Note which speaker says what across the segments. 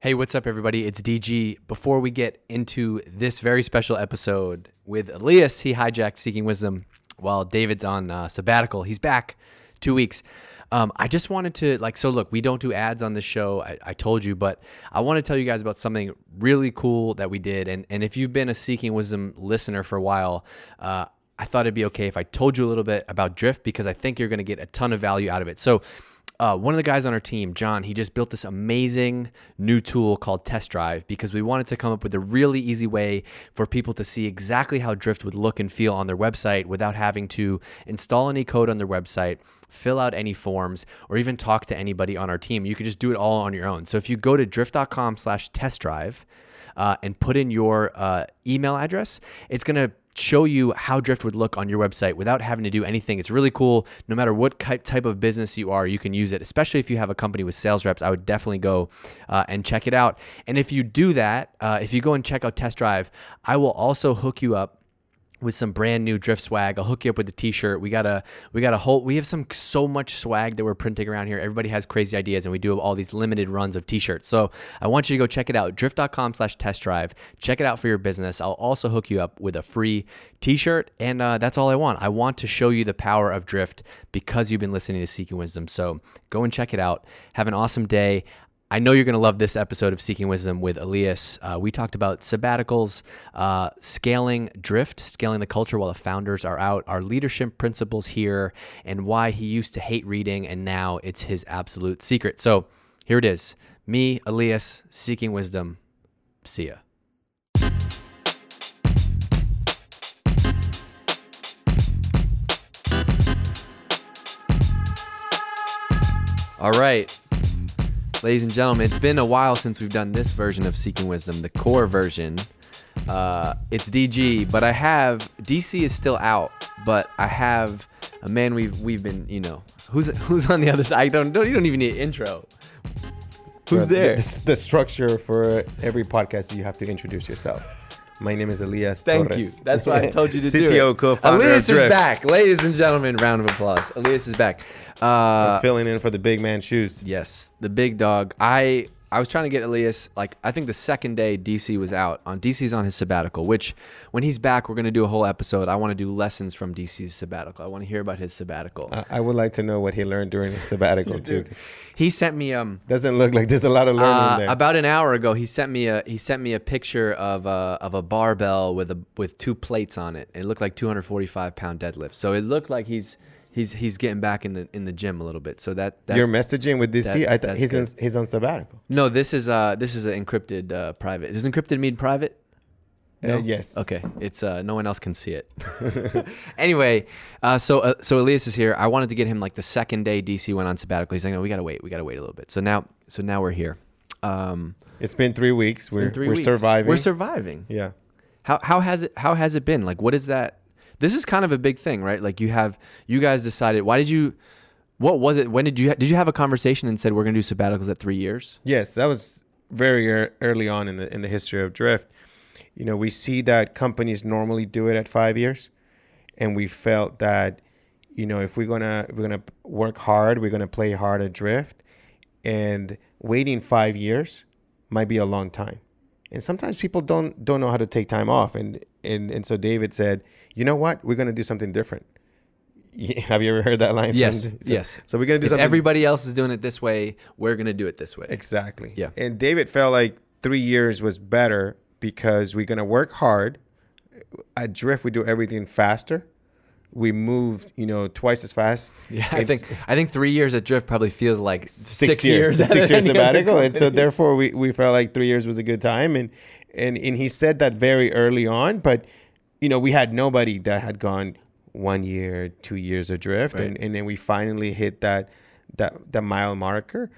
Speaker 1: Hey, what's up, everybody? It's DG. Before we get into this very special episode with Elias, he hijacked Seeking Wisdom while David's on uh, sabbatical. He's back two weeks. Um, I just wanted to, like, so look, we don't do ads on this show. I, I told you, but I want to tell you guys about something really cool that we did. And, and if you've been a Seeking Wisdom listener for a while, uh, I thought it'd be okay if I told you a little bit about Drift because I think you're going to get a ton of value out of it. So, uh, one of the guys on our team, John, he just built this amazing new tool called Test Drive because we wanted to come up with a really easy way for people to see exactly how Drift would look and feel on their website without having to install any code on their website, fill out any forms, or even talk to anybody on our team. You could just do it all on your own. So if you go to drift.com slash test drive uh, and put in your uh, email address, it's going to show you how Drift would look on your website without having to do anything. It's really cool. No matter what type of business you are, you can use it, especially if you have a company with sales reps. I would definitely go uh, and check it out. And if you do that, uh, if you go and check out Test Drive, I will also hook you up with some brand new drift swag. I'll hook you up with a t-shirt. We got a we got a whole we have some so much swag that we're printing around here. Everybody has crazy ideas and we do all these limited runs of t-shirts. So I want you to go check it out. Drift.com slash test drive. Check it out for your business. I'll also hook you up with a free t-shirt. And uh, that's all I want. I want to show you the power of drift because you've been listening to Seeking Wisdom. So go and check it out. Have an awesome day. I know you're going to love this episode of Seeking Wisdom with Elias. Uh, we talked about sabbaticals, uh, scaling drift, scaling the culture while the founders are out, our leadership principles here, and why he used to hate reading and now it's his absolute secret. So here it is me, Elias, Seeking Wisdom. See ya. All right. Ladies and gentlemen, it's been a while since we've done this version of Seeking Wisdom, the core version. Uh, it's DG, but I have DC is still out, but I have a man we've we've been you know who's who's on the other side. I don't don't you don't even need an intro. Who's there?
Speaker 2: The, the, structure for every podcast you have to introduce yourself. My name is Elias.
Speaker 1: Thank
Speaker 2: Torres.
Speaker 1: you. That's why I told you to
Speaker 2: CTO,
Speaker 1: do it.
Speaker 2: CTO, co-founder.
Speaker 1: Elias is back, ladies and gentlemen. Round of applause. Elias is back. Uh,
Speaker 2: filling in for the big man shoes.
Speaker 1: Yes, the big dog. I I was trying to get Elias. Like I think the second day DC was out on DC's on his sabbatical. Which when he's back, we're gonna do a whole episode. I want to do lessons from DC's sabbatical. I want to hear about his sabbatical.
Speaker 2: I, I would like to know what he learned during his sabbatical too.
Speaker 1: he sent me um
Speaker 2: Doesn't look like there's a lot of learning
Speaker 1: uh,
Speaker 2: there.
Speaker 1: about an hour ago. He sent me a he sent me a picture of a of a barbell with a with two plates on it. It looked like 245 pound deadlift. So it looked like he's he's he's getting back in the in the gym a little bit. So that, that
Speaker 2: You're messaging with DC.
Speaker 1: that-
Speaker 2: I thought he's in, he's on sabbatical.
Speaker 1: no, this is uh this is an encrypted uh, private. Does encrypted mean private?
Speaker 2: Uh, yes.
Speaker 1: Okay, it's uh, no one else can see it. anyway, uh, so uh, so Elias is here. I wanted to get him like the second day DC went on sabbatical. He's like, no, we gotta wait. We gotta wait a little bit. So now, so now we're here. Um,
Speaker 2: It's been three weeks. we're
Speaker 1: been three
Speaker 2: we're
Speaker 1: weeks.
Speaker 2: surviving.
Speaker 1: We're surviving.
Speaker 2: yeah.
Speaker 1: How how has it how has it been? Like, what is that? This is kind of a big thing, right? Like, you have you guys decided. Why did you? What was it? When did you did you have a conversation and said we're gonna do sabbaticals at three years?
Speaker 2: Yes, that was very ear- early on in the in the history of drift. You know, we see that companies normally do it at five years, and we felt that, you know, if we're gonna if we're gonna work hard, we're gonna play hard at drift, and waiting five years might be a long time. And sometimes people don't don't know how to take time off, and and and so David said, you know what, we're gonna do something different. Have you ever heard that line? from-
Speaker 1: Yes,
Speaker 2: so,
Speaker 1: yes.
Speaker 2: So we're gonna do
Speaker 1: If
Speaker 2: something.
Speaker 1: everybody else is doing it this way, we're gonna do it this way.
Speaker 2: Exactly.
Speaker 1: Yeah.
Speaker 2: And David felt like three years was better because we're gonna work hard. At Drift, we do everything faster. We moved, you know, twice as fast.
Speaker 1: Yeah, I think I think three years at Drift probably feels like
Speaker 2: six,
Speaker 1: six,
Speaker 2: years,
Speaker 1: years.
Speaker 2: six years sabbatical, and so therefore we, we felt like three years was a good time, and and and he said that very early on, but you know we had nobody that had gone one year, two years adrift,
Speaker 1: Right.
Speaker 2: and and then we finally hit that that that mile marker,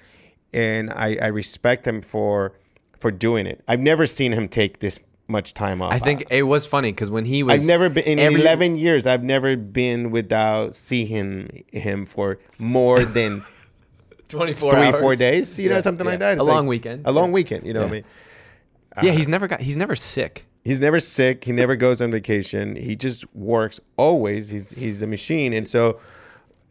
Speaker 2: and I I respect him for for doing it. I've never seen him take this much time off.
Speaker 1: I think it was funny because when he was
Speaker 2: I've never been in
Speaker 1: every-
Speaker 2: 11 years. I've never been without seeing him for more than
Speaker 1: 24
Speaker 2: three,
Speaker 1: hours.
Speaker 2: four days, you know, something
Speaker 1: yeah.
Speaker 2: like that.
Speaker 1: A
Speaker 2: It's
Speaker 1: long
Speaker 2: like
Speaker 1: weekend.
Speaker 2: A long
Speaker 1: Yeah.
Speaker 2: weekend, you know what I
Speaker 1: Yeah.
Speaker 2: mean?
Speaker 1: Yeah, he's never got. He's never sick.
Speaker 2: He's never sick. He never goes on vacation. He just works always. He's he's a machine. And so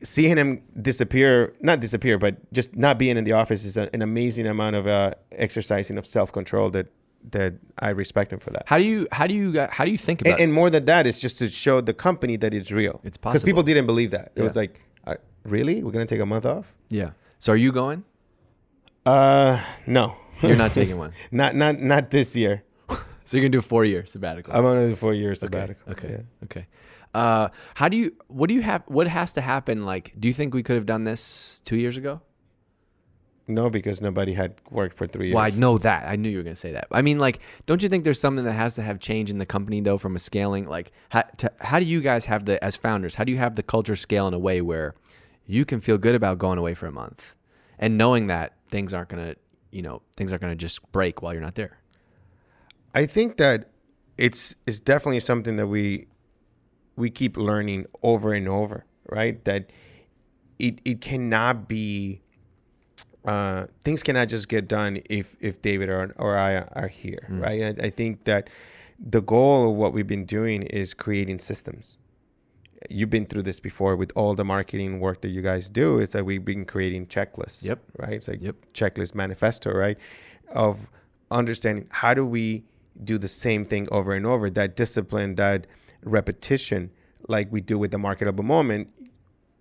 Speaker 2: seeing him disappear, not disappear, but just not being in the office is a, an amazing amount of uh, exercising of self control that that I respect him for that.
Speaker 1: How do you how do you how do you think about
Speaker 2: And, and more than that, it's just to show the company that it's real.
Speaker 1: It's possible
Speaker 2: because people didn't believe that. It
Speaker 1: Yeah.
Speaker 2: was like, uh, really, we're gonna take a month off?
Speaker 1: Yeah. So are you going?
Speaker 2: Uh, no,
Speaker 1: You're not taking one.
Speaker 2: not not not this year.
Speaker 1: So you're gonna do a four year sabbatical.
Speaker 2: I'm on a four year
Speaker 1: okay.
Speaker 2: sabbatical.
Speaker 1: Okay.
Speaker 2: Yeah.
Speaker 1: Okay. Uh, how do you? What do you have? What has to happen? Like, do you think we could have done this two years ago?
Speaker 2: No, because nobody had worked for three years.
Speaker 1: Well, I know that. I knew you were gonna say that. I mean, like, don't you think there's something that has to have change in the company though, from a scaling? Like, how, to, how do you guys have the as founders? How do you have the culture scale in a way where you can feel good about going away for a month and knowing that things aren't gonna, you know, things aren't gonna just break while you're not there?
Speaker 2: I think that it's it's definitely something that we we keep learning over and over, right? That it it cannot be uh, things cannot just get done if if David or or I are here, right? I, I think that the goal of what we've been doing is creating systems. You've been through this before with all the marketing work that you guys do. Is that we've been creating checklists,
Speaker 1: Yep.
Speaker 2: right? It's like
Speaker 1: Yep.
Speaker 2: checklist manifesto, right? Of understanding how do we do the same thing over and over, that discipline, that repetition, like we do with the marketable moment.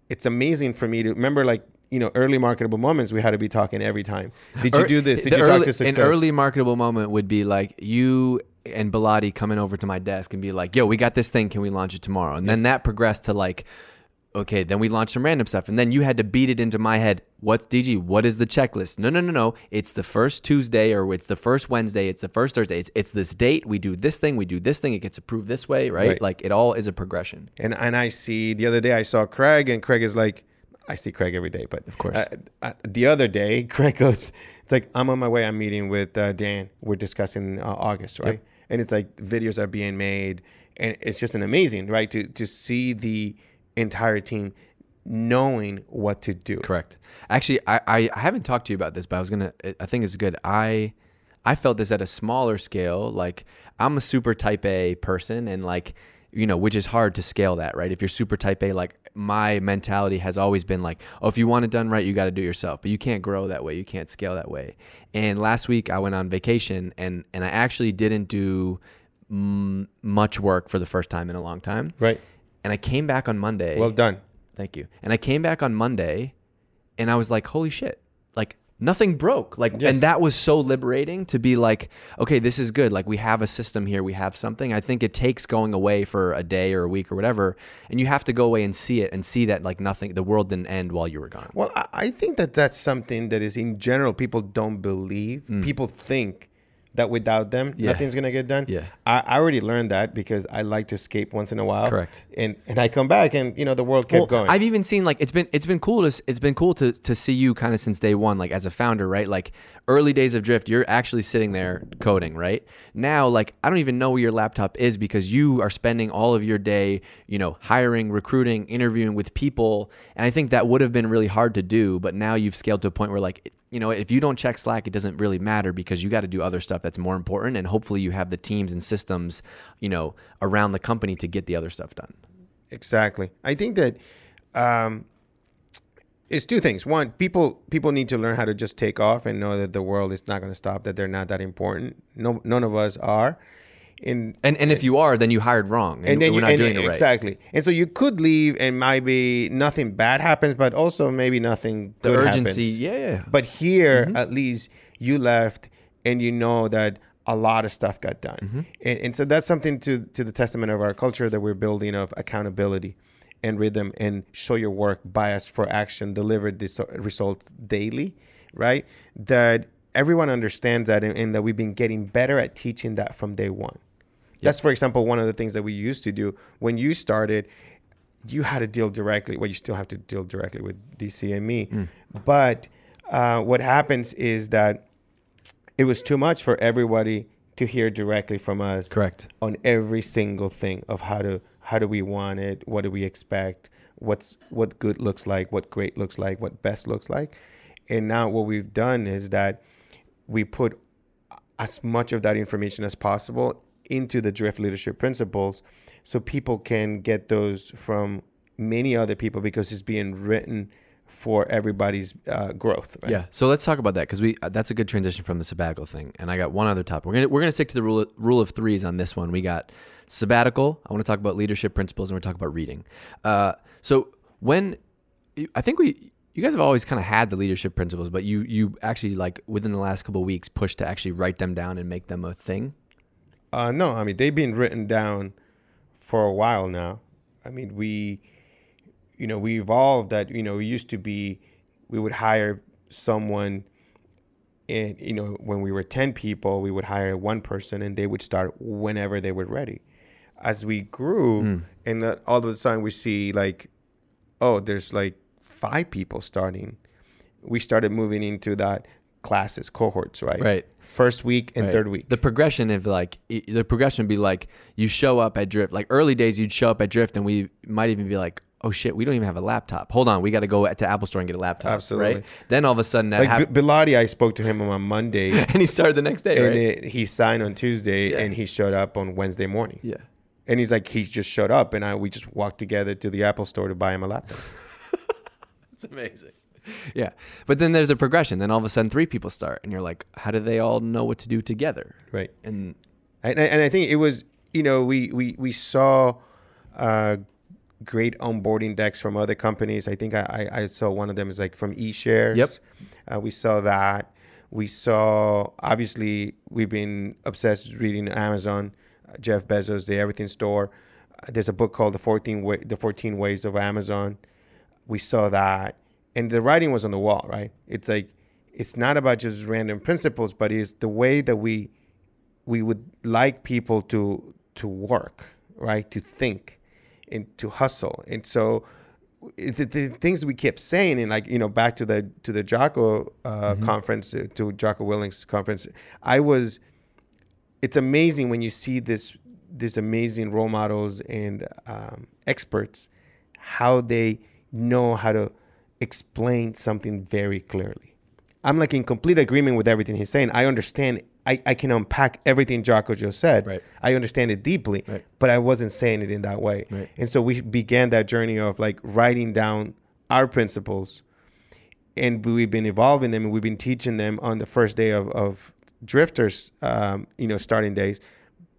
Speaker 2: It's amazing for me to remember, like, you know, early marketable moments, we had to be talking every time. Did you do this? Did
Speaker 1: the
Speaker 2: you
Speaker 1: early,
Speaker 2: talk to success?
Speaker 1: An early marketable moment would be like you and Bilotti coming over to my desk and be like, "Yo, we got this thing. Can we launch it tomorrow?" And then that progressed to like, okay, then we launched some random stuff, and then you had to beat it into my head. What's DG? What is the checklist? No, no, no, no. It's the first Tuesday or it's the first Wednesday. It's the first Thursday. It's it's this date. We do this thing. We do this thing. It gets approved this way, right?
Speaker 2: Right.
Speaker 1: Like it all is a progression.
Speaker 2: and and I see the other day I saw Craig and Craig is like I see Craig every day, but
Speaker 1: Of course.
Speaker 2: uh, uh, the other day Craig goes, it's like I'm on my way. I'm meeting with uh, Dan. We're discussing uh, August, right? And it's like videos are being made, and it's just an amazing, right? To to see the entire team knowing what to do.
Speaker 1: Correct. Actually, I, I, I haven't talked to you about this, but I was gonna. I think it's good. I I felt this at a smaller scale. Like I'm a super type A person, and like you know, which is hard to scale that, right? If you're super type A, like my mentality has always been like, oh, if you want it done right, you got to do it yourself. But you can't grow that way. You can't scale that way. And last week I went on vacation, and and I actually didn't do mm, much work for the first time in a long time.
Speaker 2: Right.
Speaker 1: And I came back on Monday.
Speaker 2: Well done.
Speaker 1: Thank you. And I came back on Monday and I was like, holy shit. Like nothing broke. Like
Speaker 2: Yes.
Speaker 1: and that was so liberating to be like, okay, this is good. Like we have a system here, we have something. I think it takes going away for a day or a week or whatever, and you have to go away and see it and see that like nothing the world didn't end while you were gone.
Speaker 2: Well, I, I think that that's something that is in general people don't believe. Mm. People think that without them.
Speaker 1: Yeah.
Speaker 2: nothing's gonna get done.
Speaker 1: Yeah.
Speaker 2: I, I already learned that because I like to escape once in a while.
Speaker 1: Correct.
Speaker 2: And and I come back and you know the world kept
Speaker 1: well,
Speaker 2: going.
Speaker 1: I've even seen like it's been it's been cool to it's been cool to to see you kind of since day one, like as a founder, right? Like early days of Drift, you're actually sitting there coding, right? Now, like I don't even know where your laptop is because you are spending all of your day, you know, hiring, recruiting, interviewing with people, and I think that would have been really hard to do, but now you've scaled to a point where like you know, if you don't check Slack, it doesn't really matter because you got to do other stuff that's more important, and hopefully you have the teams and systems, you know, around the company to get the other stuff done.
Speaker 2: Exactly. I think that um, it's two things. One, people people need to learn how to just take off and know that the world is not going to stop. That they're not that important. No, none of us are. And
Speaker 1: And and if you are, then you hired wrong, and,
Speaker 2: and then
Speaker 1: we're
Speaker 2: you
Speaker 1: not
Speaker 2: and
Speaker 1: doing it right.
Speaker 2: exactly. And so you could leave, and maybe nothing bad happens, but also maybe nothing
Speaker 1: The
Speaker 2: good
Speaker 1: urgency,
Speaker 2: happens.
Speaker 1: yeah, yeah.
Speaker 2: But here,
Speaker 1: Mm-hmm.
Speaker 2: at least, you left, and you know that a lot of stuff got done.
Speaker 1: Mm-hmm.
Speaker 2: And, and so that's something to to the testament of our culture that we're building of accountability and rhythm and show your work, bias for action, deliver this results daily, right? That everyone understands that, and, and that we've been getting better at teaching that from day one. That's, for example, one of the things that we used to do when you started. You had to deal directly. Well, you still have to deal directly with DC and me,
Speaker 1: Mm.
Speaker 2: but uh, what happens is that it was too much for everybody to hear directly from us
Speaker 1: Correct.
Speaker 2: on every single thing of how to how do we want it, what do we expect, what's what good looks like, what great looks like, what best looks like, and now what we've done is that we put as much of that information as possible into the drift leadership principles so people can get those from many other people because it's being written for everybody's uh, growth. Right?
Speaker 1: Yeah. So let's talk about that because we uh, that's a good transition from the sabbatical thing. And I got one other topic. We're gonna we're gonna stick to the rule of, rule of threes on this one. We got sabbatical. I want to talk about leadership principles, and we're talking about reading. Uh, so when I think we you guys have always kind of had the leadership principles, but you you actually like within the last couple of weeks pushed to actually write them down and make them a thing.
Speaker 2: Uh, no, I mean they've been written down for a while now. I mean we, you know, we evolved that. You know, we used to be, we would hire someone, and you know, when we were ten people, we would hire one person, and they would start whenever they were ready. As we grew,
Speaker 1: Mm.
Speaker 2: and all of a sudden we see like, oh, there's like five people starting. We started moving into that classes cohorts, right?
Speaker 1: Right.
Speaker 2: First week and
Speaker 1: Right.
Speaker 2: third week.
Speaker 1: The progression of like the progression would be like you show up at Drift. Like early days, you'd show up at Drift, and we might even be like, "Oh shit, we don't even have a laptop. Hold on, we got to go to Apple Store and get a laptop."
Speaker 2: Absolutely.
Speaker 1: Right. Then all of a sudden that
Speaker 2: like
Speaker 1: happened,
Speaker 2: B- Bilotti, I spoke to him on Monday,
Speaker 1: and he started the next day.
Speaker 2: and
Speaker 1: Right.
Speaker 2: it, he signed on Tuesday,
Speaker 1: Yeah.
Speaker 2: and he showed up on Wednesday morning.
Speaker 1: yeah.
Speaker 2: And he's like, he just showed up, and I we just walked together to the Apple store to buy him a laptop.
Speaker 1: It's amazing. Yeah. But then there's a progression. Then all of a sudden, three people start, and you're like, how do they all know what to do together?
Speaker 2: right.
Speaker 1: And
Speaker 2: And I, and I think it was, you know, we we we saw uh, great onboarding decks from other companies. I think I, I, I saw one of them is like from eShares.
Speaker 1: Yep.
Speaker 2: Uh, we saw that. We saw obviously we've been obsessed reading Amazon, uh, Jeff Bezos, the Everything Store. Uh, there's a book called the 14 way, the 14 Ways of Amazon. We saw that, and the writing was on the wall. Right? It's like it's not about just random principles, but it's the way that we we would like people to to work, right? To think and to hustle. And so the, the things we kept saying and like you know back to the to the Jocko uh, conference uh, to Jocko Willink's conference, I was it's amazing when you see this these amazing role models and um, experts how they know how to explain something very clearly. I'm like in complete agreement with everything he's saying. I understand. I, I can unpack everything Jocko just said.
Speaker 1: Right.
Speaker 2: I understand it deeply,
Speaker 1: Right.
Speaker 2: but I wasn't saying it in that way.
Speaker 1: Right.
Speaker 2: And so we began that journey of like writing down our principles, and we've been evolving them, and we've been teaching them on the first day of, of drifters, um, you know, starting days.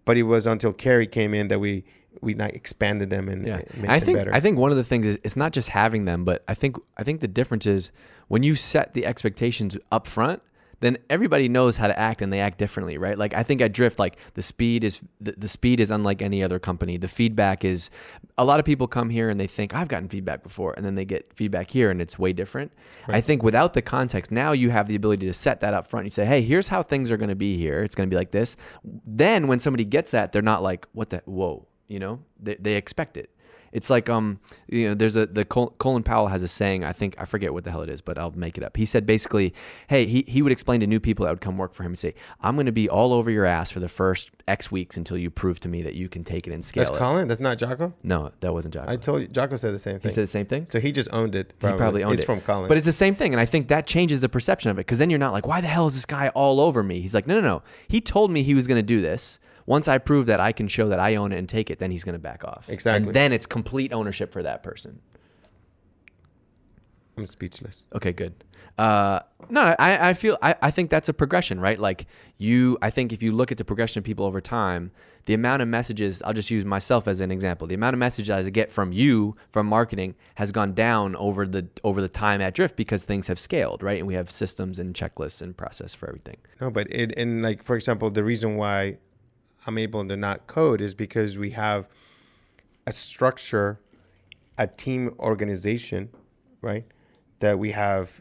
Speaker 2: But it was until Kerry came in that we we not expanded them and
Speaker 1: Yeah,
Speaker 2: made
Speaker 1: I think
Speaker 2: better.
Speaker 1: I think one of the things is it's not just having them, but I think I think the difference is when you set the expectations up front, then everybody knows how to act and they act differently, right? Like I think at Drift, like the speed is the, the speed is unlike any other company. The feedback is a lot of people come here and they think I've gotten feedback before, and then they get feedback here and it's way different. I think without the context, now you have the ability to set that up front. You say, hey, here's how things are going to be here. It's going to be like this. Then when somebody gets that, they're not like, what the whoa, you know, they, they expect it. It's like um you know there's a the Col- Colin Powell has a saying I think I forget what the hell it is but I'll make it up. He said basically, hey he he would explain to new people that would come work for him and say I'm going to be all over your ass for the first X weeks until you prove to me that you can take it and scale
Speaker 2: That's
Speaker 1: it.
Speaker 2: Colin. That's not Jocko.
Speaker 1: no, that wasn't Jocko.
Speaker 2: I told you, Jocko said the same thing.
Speaker 1: he said the same thing.
Speaker 2: so he just owned it.
Speaker 1: He probably owned it.
Speaker 2: it's
Speaker 1: it.
Speaker 2: from Colin.
Speaker 1: But it's the same thing. And I think that changes the perception of it because then you're not like, why the hell is this guy all over me? He's like, no, no, no. He told me he was going to do this. Once I prove that I can show that I own it and take it, then he's going to back off.
Speaker 2: Exactly.
Speaker 1: And then it's complete ownership for that person.
Speaker 2: I'm speechless.
Speaker 1: Okay, good. Uh, no, I, I feel I, I think that's a progression, right? Like you, I think if you look at the progression of people over time, the amount of messages I'll just use myself as an example. The amount of messages I get from you from marketing has gone down over the over the time at Drift because things have scaled, right? And we have systems and checklists and process for everything.
Speaker 2: No, but it and like for example, the reason why I'm able to not code is because we have a structure, a team organization, right? That we have,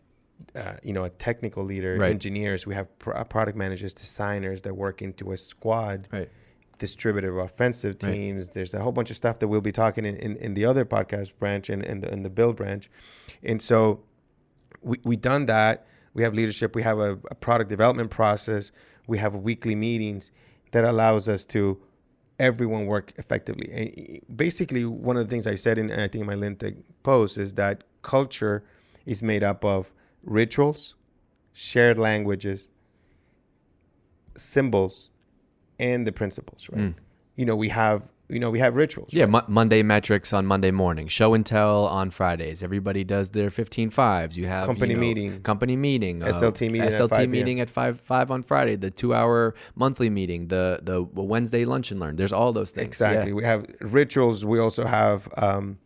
Speaker 2: uh, you know, a technical leader,
Speaker 1: Right.
Speaker 2: engineers. We have pro- product managers, designers that work into a squad.
Speaker 1: Right.
Speaker 2: distributive offensive
Speaker 1: Right.
Speaker 2: teams. There's a whole bunch of stuff that we'll be talking in, in, in the other podcast branch and in the, in the build branch. And so we, we done that. We have leadership. We have a, a product development process. We have weekly meetings that allows us to everyone work effectively. And basically, one of the things I said in I think in my LinkedIn post is that culture is made up of rituals, shared languages, symbols, and the principles. Right? Mm. You know, we have you know we have rituals.
Speaker 1: Yeah, Mo- Monday metrics on Monday morning, show and tell on Fridays. Everybody does their 15 fives. You have
Speaker 2: Company
Speaker 1: you know,
Speaker 2: meeting.
Speaker 1: company meeting, uh,
Speaker 2: SLT meeting at
Speaker 1: SLT
Speaker 2: 5 p.m.
Speaker 1: meeting at five five on Friday, the two hour monthly meeting, the the Wednesday lunch and learn. There's all those things.
Speaker 2: Exactly.
Speaker 1: Yeah.
Speaker 2: We have rituals. We also have um,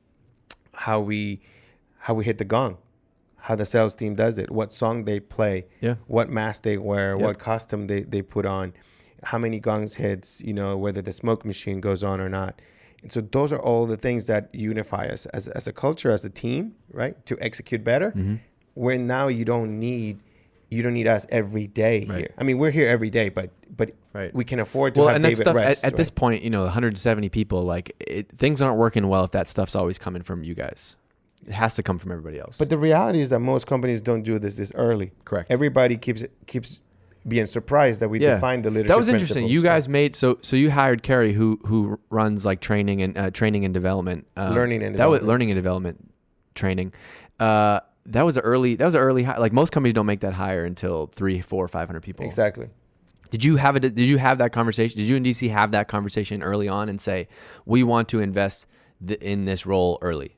Speaker 2: how we how we hit the gong, how the sales team does it, what song they play,
Speaker 1: Yeah.
Speaker 2: what mask they wear,
Speaker 1: Yep.
Speaker 2: what costume they, they put on, how many gongs hits, you know, whether the smoke machine goes on or not. And so those are all the things that unify us as, as a culture, as a team, right? To execute better.
Speaker 1: Mm-hmm.
Speaker 2: Where now you don't need you don't need us every day
Speaker 1: Right.
Speaker 2: here. I mean, we're here every day, but but
Speaker 1: Right.
Speaker 2: we can afford to
Speaker 1: Well,
Speaker 2: have
Speaker 1: and that
Speaker 2: David
Speaker 1: stuff
Speaker 2: rest.
Speaker 1: at, at this point, you know, 170 people, like it, things aren't working well if that stuff's always coming from you guys. It has to come from everybody else.
Speaker 2: But the reality is that most companies don't do this this early.
Speaker 1: Correct.
Speaker 2: Everybody keeps keeps being surprised that we define the leadership.
Speaker 1: That was interesting.
Speaker 2: principles,
Speaker 1: You guys made so so you hired Kerry, who who runs like training and uh, training and development, um,
Speaker 2: Learning and
Speaker 1: that was learning and development training. Uh, that was an early. That was an early. Hi- like most companies don't make that hire until three, four, five hundred people.
Speaker 2: exactly.
Speaker 1: Did you have it? Did you have that conversation? Did you and DC have that conversation early on and say we want to invest th- in this role early?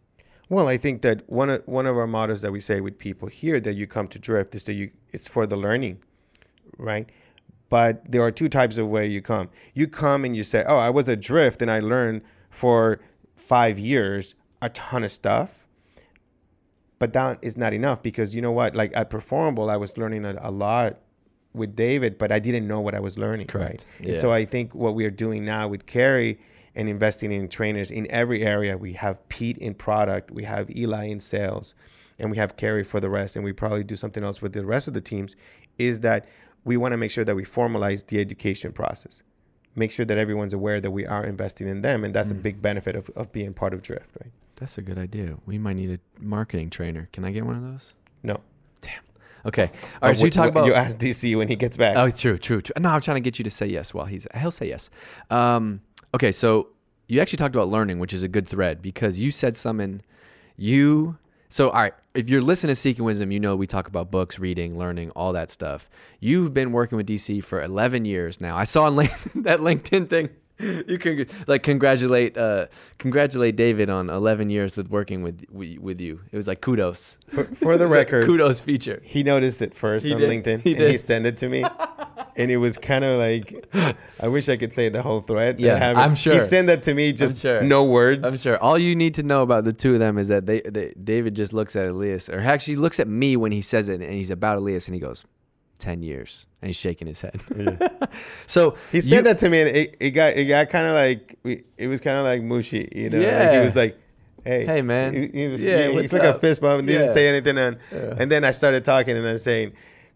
Speaker 2: Well, I think that one of one of our models that we say with people here that you come to Drift is that you it's for the learning, right? But there are two types of way you come. You come and you say, "Oh, I was adrift and I learned for five years a ton of stuff." But that is not enough because you know what? Like at Performable, I was learning a, a lot with David, but I didn't know what I was learning.
Speaker 1: Correct.
Speaker 2: Right.
Speaker 1: Yeah.
Speaker 2: And so I think what we are doing now with Carrie and investing in trainers in every area, we have Pete in product, we have Eli in sales, and we have Carrie for the rest, and we probably do something else with the rest of the teams, is that we want to make sure that we formalize the education process. Make sure that everyone's aware that we are investing in them, and that's a big benefit of, of being part of Drift, right?
Speaker 1: That's a good idea. We might need a marketing trainer. Can I get one of those?
Speaker 2: No. Damn.
Speaker 1: Okay. All right. so you talk
Speaker 2: what-
Speaker 1: about
Speaker 2: you ask DC when he gets back.
Speaker 1: Oh, true, true, true. No, I'm trying to get you to say yes while he's. He'll say yes. Um, okay, so you actually talked about learning, which is a good thread because you said something. You so all right. If you're listening to Seeking Wisdom, you know we talk about books, reading, learning, all that stuff. You've been working with DC for 11 years now. I saw that LinkedIn thing. You can like congratulate uh, congratulate David on 11 years with working with with you. It was like kudos.
Speaker 2: For, for the
Speaker 1: It was a
Speaker 2: record,
Speaker 1: kudos feature.
Speaker 2: he noticed it first
Speaker 1: He
Speaker 2: on
Speaker 1: did.
Speaker 2: LinkedIn,
Speaker 1: He
Speaker 2: and he sent it to me, and it was kind of like, I wish I could say the whole thread.
Speaker 1: Yeah,
Speaker 2: have
Speaker 1: I'm sure.
Speaker 2: he sent that to me, just
Speaker 1: sure.
Speaker 2: no words.
Speaker 1: I'm sure. All you need to know about the two of them is that they, they David just looks at Elias, or actually looks at me when he says it, and he's about Elias, and he goes, 10 years. And he's shaking his head. so
Speaker 2: He said
Speaker 1: you-
Speaker 2: that to me, and it, it got it got kind of like it was kind of like mushy, you know. Like
Speaker 1: Yeah.
Speaker 2: he was like, "Hey,
Speaker 1: Hey, man.
Speaker 2: He, he was,
Speaker 1: Yeah,
Speaker 2: he- he's like a fist bump, and didn't
Speaker 1: Yeah.
Speaker 2: say anything, and and then I started talking, and I was saying,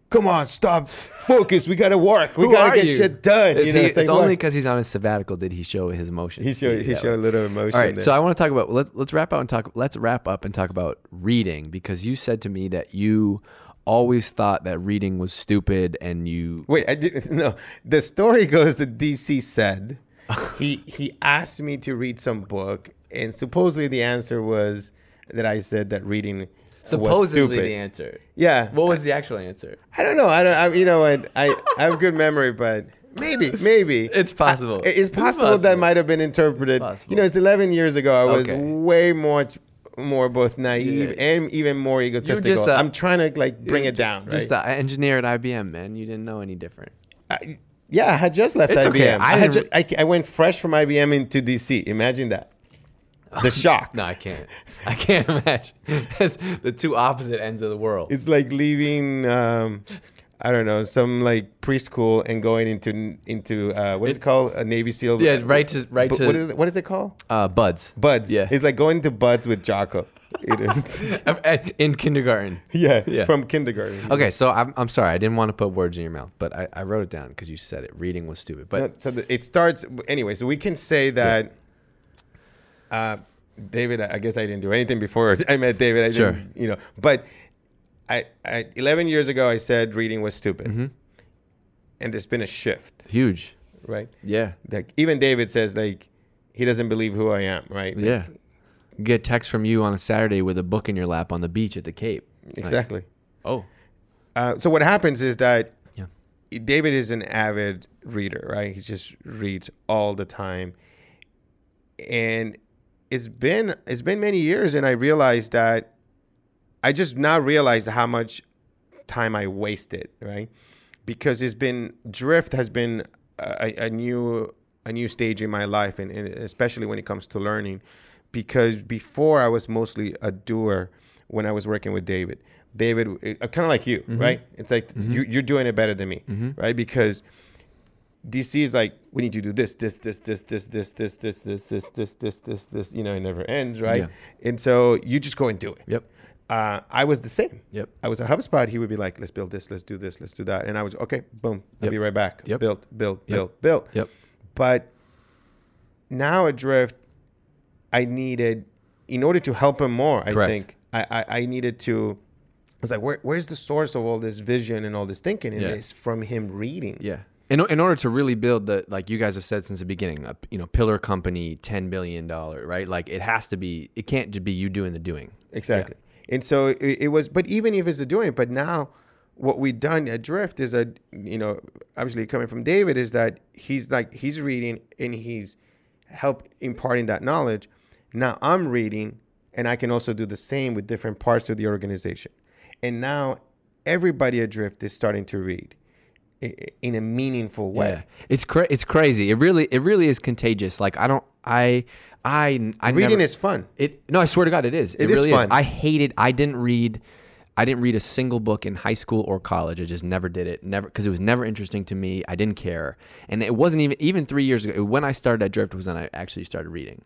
Speaker 2: "Come on, stop, focus. We gotta work. We
Speaker 1: Who
Speaker 2: gotta get
Speaker 1: you?
Speaker 2: shit done."
Speaker 1: It's,
Speaker 2: you know,
Speaker 1: he-
Speaker 2: it's
Speaker 1: it's
Speaker 2: like,
Speaker 1: only because he's on his sabbatical did he show his emotions.
Speaker 2: he showed he showed a little emotion.
Speaker 1: All right,
Speaker 2: there.
Speaker 1: so I want to talk about let's let's wrap out and talk. Let's wrap up and talk about reading because you said to me that you always thought that reading was stupid and you
Speaker 2: Wait, I didn't. No, the story goes that DC said he he asked me to read some book, and supposedly the answer was that I said that reading was
Speaker 1: supposedly
Speaker 2: stupid.
Speaker 1: the answer.
Speaker 2: yeah,
Speaker 1: What was the actual answer?
Speaker 2: I don't know. I don't. I, you know what? I I have good memory, but maybe maybe
Speaker 1: It's possible.
Speaker 2: I- it's possible that
Speaker 1: possible.
Speaker 2: might have been interpreted. You know, it's 11 years ago. I was
Speaker 1: Okay.
Speaker 2: way much more both naive
Speaker 1: Yeah.
Speaker 2: and even more egotistical. I'm trying to like bring it down. Right?
Speaker 1: Just an engineer at IBM, man. You didn't know any different.
Speaker 2: I, yeah, I had just left
Speaker 1: It's
Speaker 2: IBM.
Speaker 1: okay.
Speaker 2: I,
Speaker 1: I
Speaker 2: had I, I went fresh from IBM into DC. Imagine that. The shock.
Speaker 1: No, I can't. I can't imagine. That's the two opposite ends of the world.
Speaker 2: It's like leaving. Um, I don't know some like preschool and going into into uh, what is it called a Navy SEAL.
Speaker 1: Yeah, right to- right to-
Speaker 2: what is it, what is it called?
Speaker 1: Uh, BUD/S.
Speaker 2: BUD/S.
Speaker 1: Yeah.
Speaker 2: It's like going to BUD/S with Jocko. It is.
Speaker 1: In kindergarten.
Speaker 2: yeah,
Speaker 1: Yeah.
Speaker 2: From kindergarten.
Speaker 1: Okay, so I'm, I'm sorry. I didn't want to put words in your mouth, but I, I wrote it down because you said it. Reading was stupid. But
Speaker 2: No, so the, it starts anyway. So we can say that. Uh, David, I guess I didn't do anything before I met David. I
Speaker 1: Sure.
Speaker 2: didn't, you know, but I, I 11 years ago I said reading was stupid,
Speaker 1: Mm-hmm.
Speaker 2: and there's been a shift,
Speaker 1: huge.
Speaker 2: right?
Speaker 1: Yeah.
Speaker 2: Like even David says like he doesn't believe who I am, right? Like,
Speaker 1: Yeah. Get text from you on a Saturday with a book in your lap on the beach at the Cape. Like,
Speaker 2: exactly.
Speaker 1: oh.
Speaker 2: Uh, so what happens is that
Speaker 1: Yeah.
Speaker 2: David is an avid reader, right? He just reads all the time. and it's been it's been many years, and I realized that I just now realized how much time I wasted, right? Because it's been drift has been a, a new a new stage in my life, and, and especially when it comes to learning, because before I was mostly a doer when I was working with David. David, uh, kind of like you, right? It's like you, you're doing it better than me, right? Because DC is like, we need to do this, this, this, this, this, this, this, this, this, this, this, this, this, this. You know, it never ends, right? And so you just go and do it.
Speaker 1: Yep.
Speaker 2: Uh, I was the same.
Speaker 1: Yep.
Speaker 2: I was at HubSpot. He would be like, let's build this, let's do this, let's do that, and I was okay. Boom. I'll
Speaker 1: Yep.
Speaker 2: be right back.
Speaker 1: Yep.
Speaker 2: Build, build,
Speaker 1: Yep.
Speaker 2: build, build.
Speaker 1: Yep.
Speaker 2: But now at Drift, I needed, in order to help him more, I
Speaker 1: Correct.
Speaker 2: think I, I, I needed to. I was like, Where, where's the source of all this vision and all this thinking? And
Speaker 1: Yeah.
Speaker 2: it's from him reading.
Speaker 1: Yeah. In, in order to really build the like you guys have said since the beginning, a you know pillar company, ten billion dollar, right? Like it has to be. It can't just be you doing the doing.
Speaker 2: Exactly. And so it, it was, but even if it's doing, but now what we've done at Drift is that, you know, obviously coming from David is that he's like, he's reading and he's help imparting that knowledge. Now I'm reading and I can also do the same with different parts of the organization. And now everybody at Drift is starting to read in a meaningful way.
Speaker 1: Yeah, it's cra- it's crazy. It really it really is contagious. Like I don't I I I
Speaker 2: Reading
Speaker 1: never,
Speaker 2: is fun.
Speaker 1: It no, I swear to God, it is. It,
Speaker 2: It is
Speaker 1: really
Speaker 2: fun.
Speaker 1: I hated. I didn't read. I didn't read a single book in high school or college. I just never did it. Never because it was never interesting to me. I didn't care, and it wasn't even even three years ago when I started at Drift was when I actually started reading.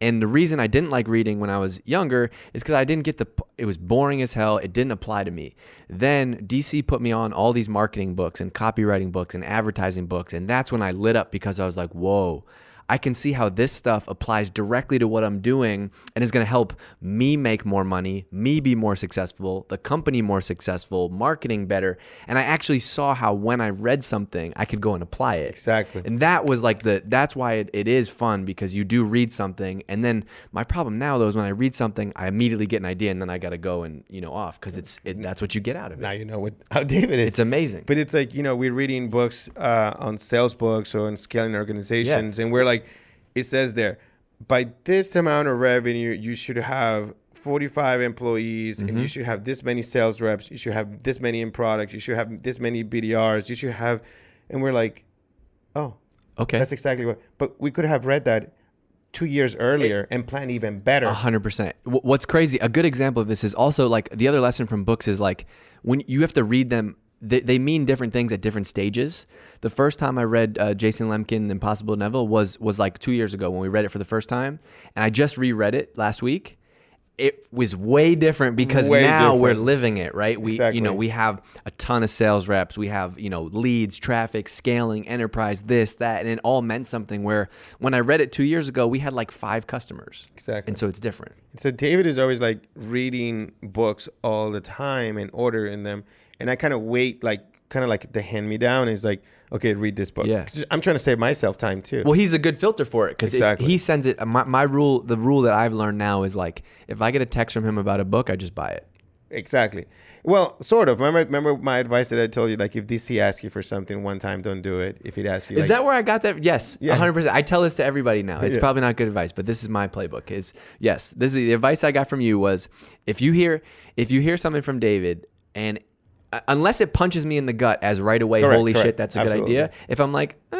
Speaker 1: And the reason I didn't like reading when I was younger is because I didn't get the. It was boring as hell. It didn't apply to me. Then DC put me on all these marketing books and copywriting books and advertising books, and that's when I lit up because I was like, whoa. I can see how this stuff applies directly to what I'm doing and is going to help me make more money, me be more successful, the company more successful, marketing better. And I actually saw how when I read something, I could go and apply it.
Speaker 2: Exactly.
Speaker 1: And that was like the that's why it, it is fun because you do read something and then my problem now though is when I read something, I immediately get an idea and then I got to go and, you know, off cuz it's it, that's what you get out of it.
Speaker 2: Now you know what how David is.
Speaker 1: It's amazing.
Speaker 2: But it's like, you know, we're reading books uh, on sales books or on scaling organizations, and we're like, it says there, by this amount of revenue, you should have 45 employees, and
Speaker 1: Mm-hmm.
Speaker 2: you should have this many sales reps, you should have this many in products, you should have this many BDRs, you should have, and we're like, oh,
Speaker 1: Okay.
Speaker 2: that's exactly what. But we could have read that two years earlier and plan even better.
Speaker 1: A hundred percent. What's crazy? A good example of this is also like the other lesson from books is like when you have to read them. They, they mean different things at different stages. The first time I read uh, Jason Lemkin Impossible Inevitable was was like two years ago when we read it for the first time, and I just reread it last week. It was way different because
Speaker 2: Way
Speaker 1: now we're living it, right? We you know we have a ton of sales reps, we have you know leads, traffic, scaling, enterprise, this that, and it all meant something. Where when I read it two years ago, we had like five customers,
Speaker 2: Exactly.
Speaker 1: and so it's different.
Speaker 2: So David is always like reading books all the time and ordering them, and I kind of wait, like kind of like the hand me down is like, okay, read this book.
Speaker 1: yeah
Speaker 2: I'm trying to save myself time too.
Speaker 1: Well, he's a good filter for it because
Speaker 2: Exactly.
Speaker 1: he sends it. My, my rule, the rule that I've learned now is like, if I get a text from him about a book, I just buy it.
Speaker 2: exactly. Well, sort of. Remember, remember my advice that I told you, like if DC asks you for something one time, don't do it. If it asks you,
Speaker 1: Is
Speaker 2: like,
Speaker 1: that where I got that? Yes,
Speaker 2: Yeah.
Speaker 1: hundred percent. I tell this to everybody now. It's
Speaker 2: Yeah.
Speaker 1: probably not good advice, but this is my playbook. Is yes, this is the advice I got from you was if you hear if you hear something from David and unless it punches me in the gut as right away,
Speaker 2: Correct,
Speaker 1: holy
Speaker 2: correct.
Speaker 1: shit, that's a
Speaker 2: Absolutely.
Speaker 1: good idea. If I'm like, uh,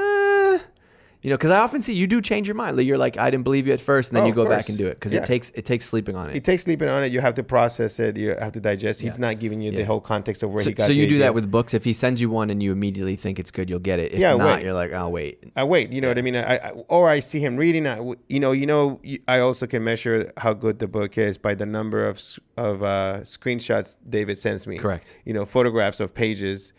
Speaker 1: you know, because I often see you do change your mind. Like you're like, I didn't believe you at first, and then
Speaker 2: Oh,
Speaker 1: you
Speaker 2: of
Speaker 1: go back
Speaker 2: course.
Speaker 1: and do it because
Speaker 2: Yeah.
Speaker 1: it takes it takes sleeping on it.
Speaker 2: it takes sleeping on it. You have to process it. You have to digest. He's not giving you the
Speaker 1: Yeah.
Speaker 2: whole context of where
Speaker 1: So,
Speaker 2: he got.
Speaker 1: so you
Speaker 2: the
Speaker 1: do
Speaker 2: idea.
Speaker 1: that with books. If he sends you one and you immediately think it's good, you'll get it. If
Speaker 2: Yeah,
Speaker 1: not,
Speaker 2: wait.
Speaker 1: you're like, oh wait.
Speaker 2: I wait. You know what I mean? I, I or I see him reading. I, you know, you know. you- I also can measure how good the book is by the number of s- of uh, screenshots David sends me.
Speaker 1: Correct.
Speaker 2: You know, photographs of pages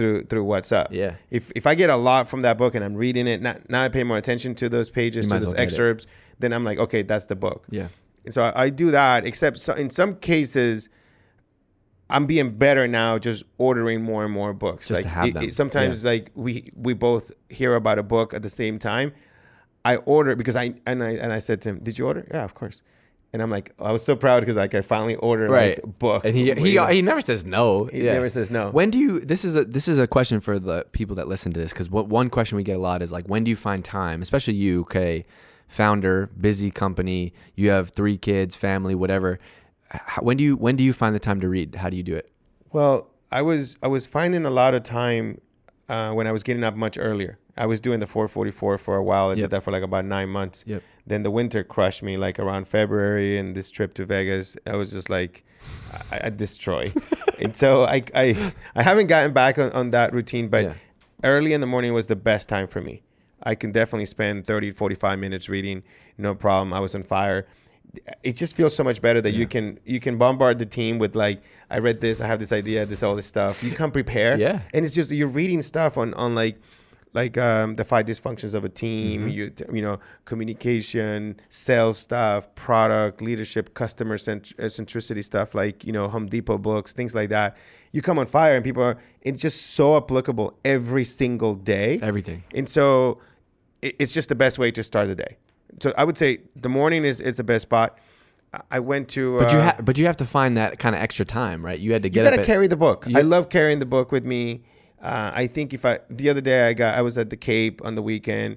Speaker 2: through through WhatsApp.
Speaker 1: Yeah.
Speaker 2: If if I get a lot from that book and I'm reading it, not now I pay more attention to those pages,
Speaker 1: might
Speaker 2: to those
Speaker 1: well
Speaker 2: excerpts, then I'm like, okay, that's the book.
Speaker 1: Yeah.
Speaker 2: And so I, I do that. Except so, in some cases. I'm being better now, just ordering more and more books.
Speaker 1: Just
Speaker 2: like
Speaker 1: to have
Speaker 2: it-
Speaker 1: them.
Speaker 2: it- sometimes, like we we both hear about a book at the same time. I order because I and I and I said to him, "Did you order?" Yeah, of course. And I'm like, I was so proud because like I finally ordered
Speaker 1: Right.
Speaker 2: like a book.
Speaker 1: And he he, he never says no.
Speaker 2: He never says no.
Speaker 1: When do you? This is a this is a question for the people that listen to this because what one question we get a lot is like, when do you find time, especially you, okay, founder, busy company. You have three kids, family, whatever. How, when do you when do you find the time to read? How do you do it?
Speaker 2: Well, I was I was finding a lot of time uh, when I was getting up much earlier. I was doing the 444 for a while. I
Speaker 1: Yep.
Speaker 2: did that for like about nine months.
Speaker 1: Yep.
Speaker 2: Then the winter crushed me, like around February, and this trip to Vegas. I was just like, I, I destroy. and so I, I I haven't gotten back on, on that routine, but
Speaker 1: Yeah.
Speaker 2: early in the morning was the best time for me. I can definitely spend 30, 45 minutes reading, no problem. I was on fire. It just feels so much better that you can you can bombard the team with like I read this, I have this idea, this all this stuff. You come prepare,
Speaker 1: Yeah.
Speaker 2: And it's just you're reading stuff on on like like um, the five dysfunctions of a team,
Speaker 1: Mm-hmm.
Speaker 2: you you know, communication, sales stuff, product, leadership, customer cent- uh, centricity stuff, like you know, Home Depot books, things like that. You come on fire, and people are. It's just so applicable every single day.
Speaker 1: Everything.
Speaker 2: And so it, it's just the best way to start the day. So I would say the morning is, is the best spot. I- went to.
Speaker 1: But you
Speaker 2: uh,
Speaker 1: ha- but you have to find that kind of extra time, right? You had to get. you gotta
Speaker 2: carry the book.
Speaker 1: You-
Speaker 2: I love carrying the book with me. Uh, I think if I the other day I got I was at the Cape on the weekend,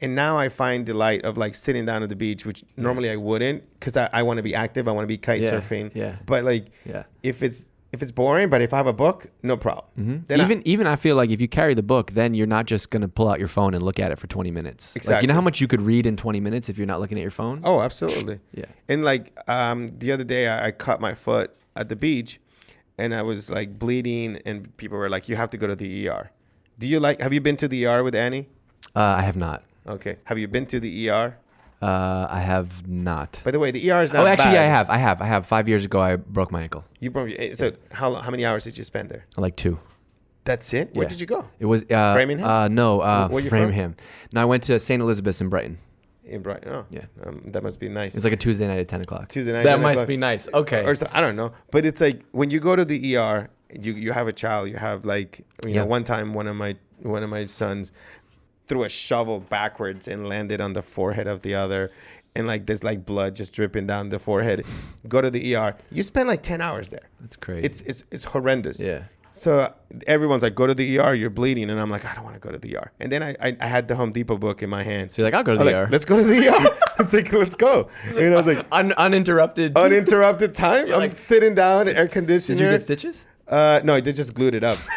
Speaker 2: and now I find delight of like sitting down at the beach, which normally I wouldn't because I, I want to be active. I want to be kite
Speaker 1: Yeah,
Speaker 2: surfing.
Speaker 1: yeah.
Speaker 2: But like,
Speaker 1: Yeah.
Speaker 2: if it's if it's boring, but if I have a book, no problem. Then I-
Speaker 1: even even I feel like if you carry the book, then you're not just gonna pull out your phone and look at it for 20 minutes. Like, you know how much you could read in 20 minutes if you're not looking at your phone.
Speaker 2: Oh, absolutely.
Speaker 1: Yeah.
Speaker 2: And like um, the other day, I, I cut my foot at the beach, and I was like bleeding, and people were like, "You have to go to the ER." Do you like? Have you been to the ER with Annie?
Speaker 1: Uh, I have not.
Speaker 2: Okay. Have you been to the ER?
Speaker 1: Uh, I have not.
Speaker 2: By the way, the ER is not.
Speaker 1: Oh, actually, yeah, I have. I have. I have. Five years ago, I broke my ankle.
Speaker 2: You broke. your- So how how many hours did you spend there?
Speaker 1: Like two.
Speaker 2: That's it. Where
Speaker 1: Yeah.
Speaker 2: did you go?
Speaker 1: It was uh,
Speaker 2: Framingham?
Speaker 1: Uh, no, uh, Framingham. No, I went to St. Elizabeth's in Brighton.
Speaker 2: In Brighton. Oh,
Speaker 1: Yeah.
Speaker 2: Um, that must be nice.
Speaker 1: It's like a Tuesday night at 10 o'clock.
Speaker 2: Tuesday night,
Speaker 1: That
Speaker 2: 10
Speaker 1: must be nice. Okay.
Speaker 2: or so, I don't know, but it's like when you go to the ER, you you have a child, you have like you
Speaker 1: Yeah.
Speaker 2: know one time one of my one of my sons threw a shovel backwards and landed on the forehead of the other, and like there's like blood just dripping down the forehead. go to the ER. You spend like ten hours there.
Speaker 1: That's crazy.
Speaker 2: It's it's it's horrendous.
Speaker 1: yeah.
Speaker 2: So everyone's like, go to the ER, you're bleeding, and I'm like, I don't want to go to the ER. And then I, I I had the Home Depot book in my hand.
Speaker 1: So you're like, I'll go to
Speaker 2: I'm
Speaker 1: the
Speaker 2: like,
Speaker 1: ER.
Speaker 2: Let's go to the ER. it's like let's go. And I was like,
Speaker 1: Un- uninterrupted.
Speaker 2: uninterrupted time. I'm
Speaker 1: like-
Speaker 2: sitting down, air
Speaker 1: conditioning.
Speaker 2: Did
Speaker 1: you get stitches?
Speaker 2: Uh, no, they just glued it up.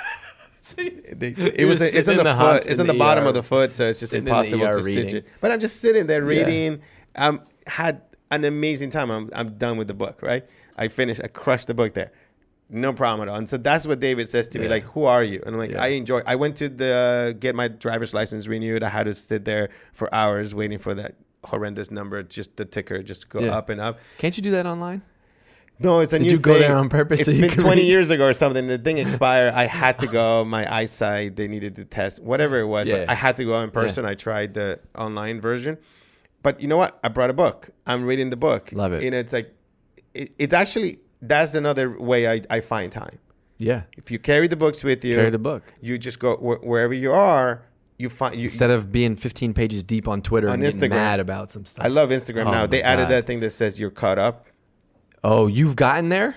Speaker 2: They- it was it's
Speaker 1: in
Speaker 2: the,
Speaker 1: the
Speaker 2: foot. It's
Speaker 1: in
Speaker 2: the,
Speaker 1: the
Speaker 2: bottom
Speaker 1: ER,
Speaker 2: of the foot, so it's just
Speaker 1: sitting
Speaker 2: impossible
Speaker 1: ER
Speaker 2: to stitch it. But I'm just sitting there reading. Um, had an amazing time. I'm I'm done with the book. Right, I finished. I crushed the book there. No problem at all. And so that's what David says to me, like, "Who are you?" And I'm like,
Speaker 1: Yeah.
Speaker 2: "I enjoy." I went to the get my driver's license renewed. I had to sit there for hours waiting for that horrendous number, just the ticker, just go
Speaker 1: Yeah.
Speaker 2: up and up.
Speaker 1: Can't you do that online?
Speaker 2: No, it's a
Speaker 1: Did
Speaker 2: new
Speaker 1: you go
Speaker 2: thing.
Speaker 1: there on purpose
Speaker 2: It's
Speaker 1: so you
Speaker 2: been 20
Speaker 1: read?
Speaker 2: years ago or something. The thing expired. I had to go. My eyesight, they needed to test whatever it was.
Speaker 1: Yeah.
Speaker 2: But I had to go in person. I tried the online version. But you know what? I brought a book. I'm reading the book.
Speaker 1: Love it.
Speaker 2: You know, it's like, it, it's actually, that's another way I, I find time.
Speaker 1: Yeah.
Speaker 2: If you carry the books with you,
Speaker 1: Carry the book.
Speaker 2: you just go wh- wherever you are, you find, you,
Speaker 1: Instead of being 15 pages deep on Twitter
Speaker 2: On
Speaker 1: and getting
Speaker 2: Instagram.
Speaker 1: mad about some stuff.
Speaker 2: I love Instagram
Speaker 1: Oh
Speaker 2: now. They added that thing that says you're caught up.
Speaker 1: oh, you've gotten there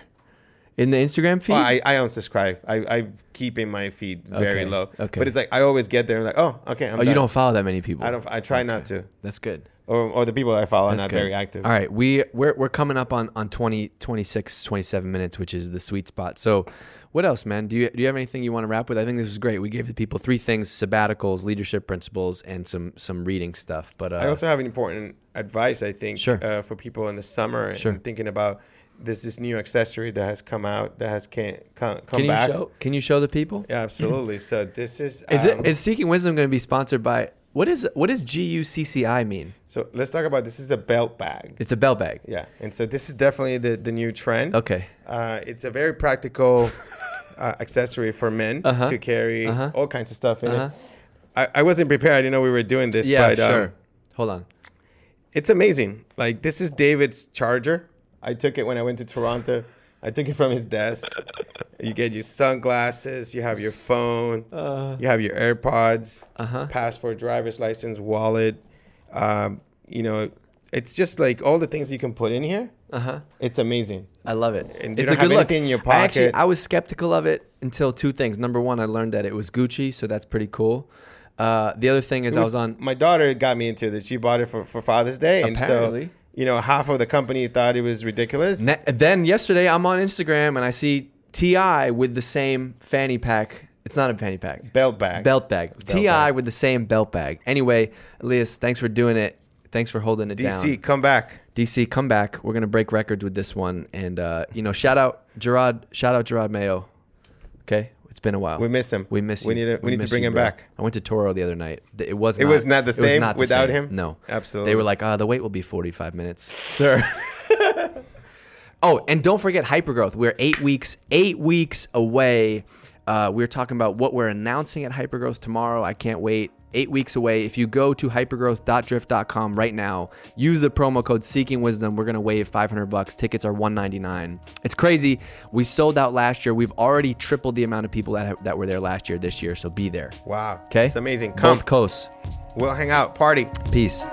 Speaker 1: in the Instagram feed?
Speaker 2: Well, I, I unsubscribe. I, I keep in my feed very
Speaker 1: Okay,
Speaker 2: low.
Speaker 1: okay.
Speaker 2: But it's like I always get there and like, oh, okay. I'm
Speaker 1: oh, you don't follow that many people.
Speaker 2: I don't. I try not to.
Speaker 1: That's good.
Speaker 2: Or, or the people I follow are
Speaker 1: That's
Speaker 2: not
Speaker 1: good.
Speaker 2: very active.
Speaker 1: All right, we we're we're coming up on on 20 26 27 minutes, which is the sweet spot. So, what else, man? Do you do you have anything you want to wrap with? I think this was great. We gave the people three things: sabbaticals, leadership principles, and some some reading stuff. But uh,
Speaker 2: I also have an important advice. I think
Speaker 1: Sure.
Speaker 2: uh, for people in the summer and thinking about there's this new accessory that has come out that has can, come, come
Speaker 1: can you
Speaker 2: back.
Speaker 1: show can you show the people?
Speaker 2: Yeah, absolutely. so this is.
Speaker 1: Is
Speaker 2: um,
Speaker 1: it is Seeking Wisdom going to be sponsored by what is what does GUCCI mean?
Speaker 2: So let's talk about this. Is a belt bag.
Speaker 1: It's a bell bag.
Speaker 2: Yeah, and so this is definitely the the new trend.
Speaker 1: Okay.
Speaker 2: Uh, it's a very practical uh, accessory for men
Speaker 1: Uh-huh.
Speaker 2: to carry
Speaker 1: Uh-huh.
Speaker 2: all kinds of stuff in
Speaker 1: Uh-huh.
Speaker 2: it. I, I wasn't prepared. I didn't know we were doing this.
Speaker 1: Yeah,
Speaker 2: but, um,
Speaker 1: sure. Hold on.
Speaker 2: it's amazing. Like this is David's charger. I took it when I went to Toronto. I took it from his desk. You get your sunglasses. You have your phone. you have your AirPods.
Speaker 1: Uh-huh.
Speaker 2: Passport, driver's license, wallet. Um, you know, it's just like all the things you can put in here.
Speaker 1: Uh huh.
Speaker 2: It's amazing.
Speaker 1: I love it.
Speaker 2: And you
Speaker 1: it's
Speaker 2: don't
Speaker 1: a
Speaker 2: have
Speaker 1: good look.
Speaker 2: anything in your
Speaker 1: I actually
Speaker 2: pocket.
Speaker 1: I was skeptical of it until two things. Number one, I learned that it was Gucci, so that's pretty cool. Uh, the other thing is, I was on.
Speaker 2: My daughter got me into this. She bought it for, for Father's Day, and
Speaker 1: Apparently.
Speaker 2: so you know half of the company thought it was ridiculous.
Speaker 1: Ne- then yesterday, I'm on Instagram and I see Ti with the same fanny pack. It's not a fanny pack.
Speaker 2: Belt bag.
Speaker 1: Belt bag. Ti
Speaker 2: bag.
Speaker 1: with the same belt bag. Anyway, Elias, thanks for doing it. Thanks for holding it
Speaker 2: DC,
Speaker 1: down.
Speaker 2: DC, come back.
Speaker 1: DC, come back. We're gonna break records with this one, and uh, you know, shout out Gerard. Shout out Gerard Mayo. Okay, been a while.
Speaker 2: We miss him.
Speaker 1: We miss you.
Speaker 2: We need to- we need to bring
Speaker 1: you,
Speaker 2: him
Speaker 1: bro.
Speaker 2: back.
Speaker 1: I went to Toro the other night. It was not, It
Speaker 2: was not the same
Speaker 1: not the
Speaker 2: without
Speaker 1: same.
Speaker 2: him?
Speaker 1: No,
Speaker 2: Absolutely.
Speaker 1: They were like, "Ah, the wait will be forty-five minutes, sir." oh, and don't forget Hypergrowth. We're eight weeks, eight weeks away. Uh, we're talking about what we're announcing at Hypergrowth tomorrow. I can't wait. Eight weeks away. If you go to hypergrowth.drift.com right now, use the promo code Seeking Wisdom. We're gonna waive 500 bucks. Tickets are 199. It's crazy. We sold out last year. We've already tripled the amount of people that that were there last year. This year, so be there.
Speaker 2: wow.
Speaker 1: Okay.
Speaker 2: It's amazing. Come.
Speaker 1: Both coasts.
Speaker 2: We'll hang out. Party.
Speaker 1: Peace.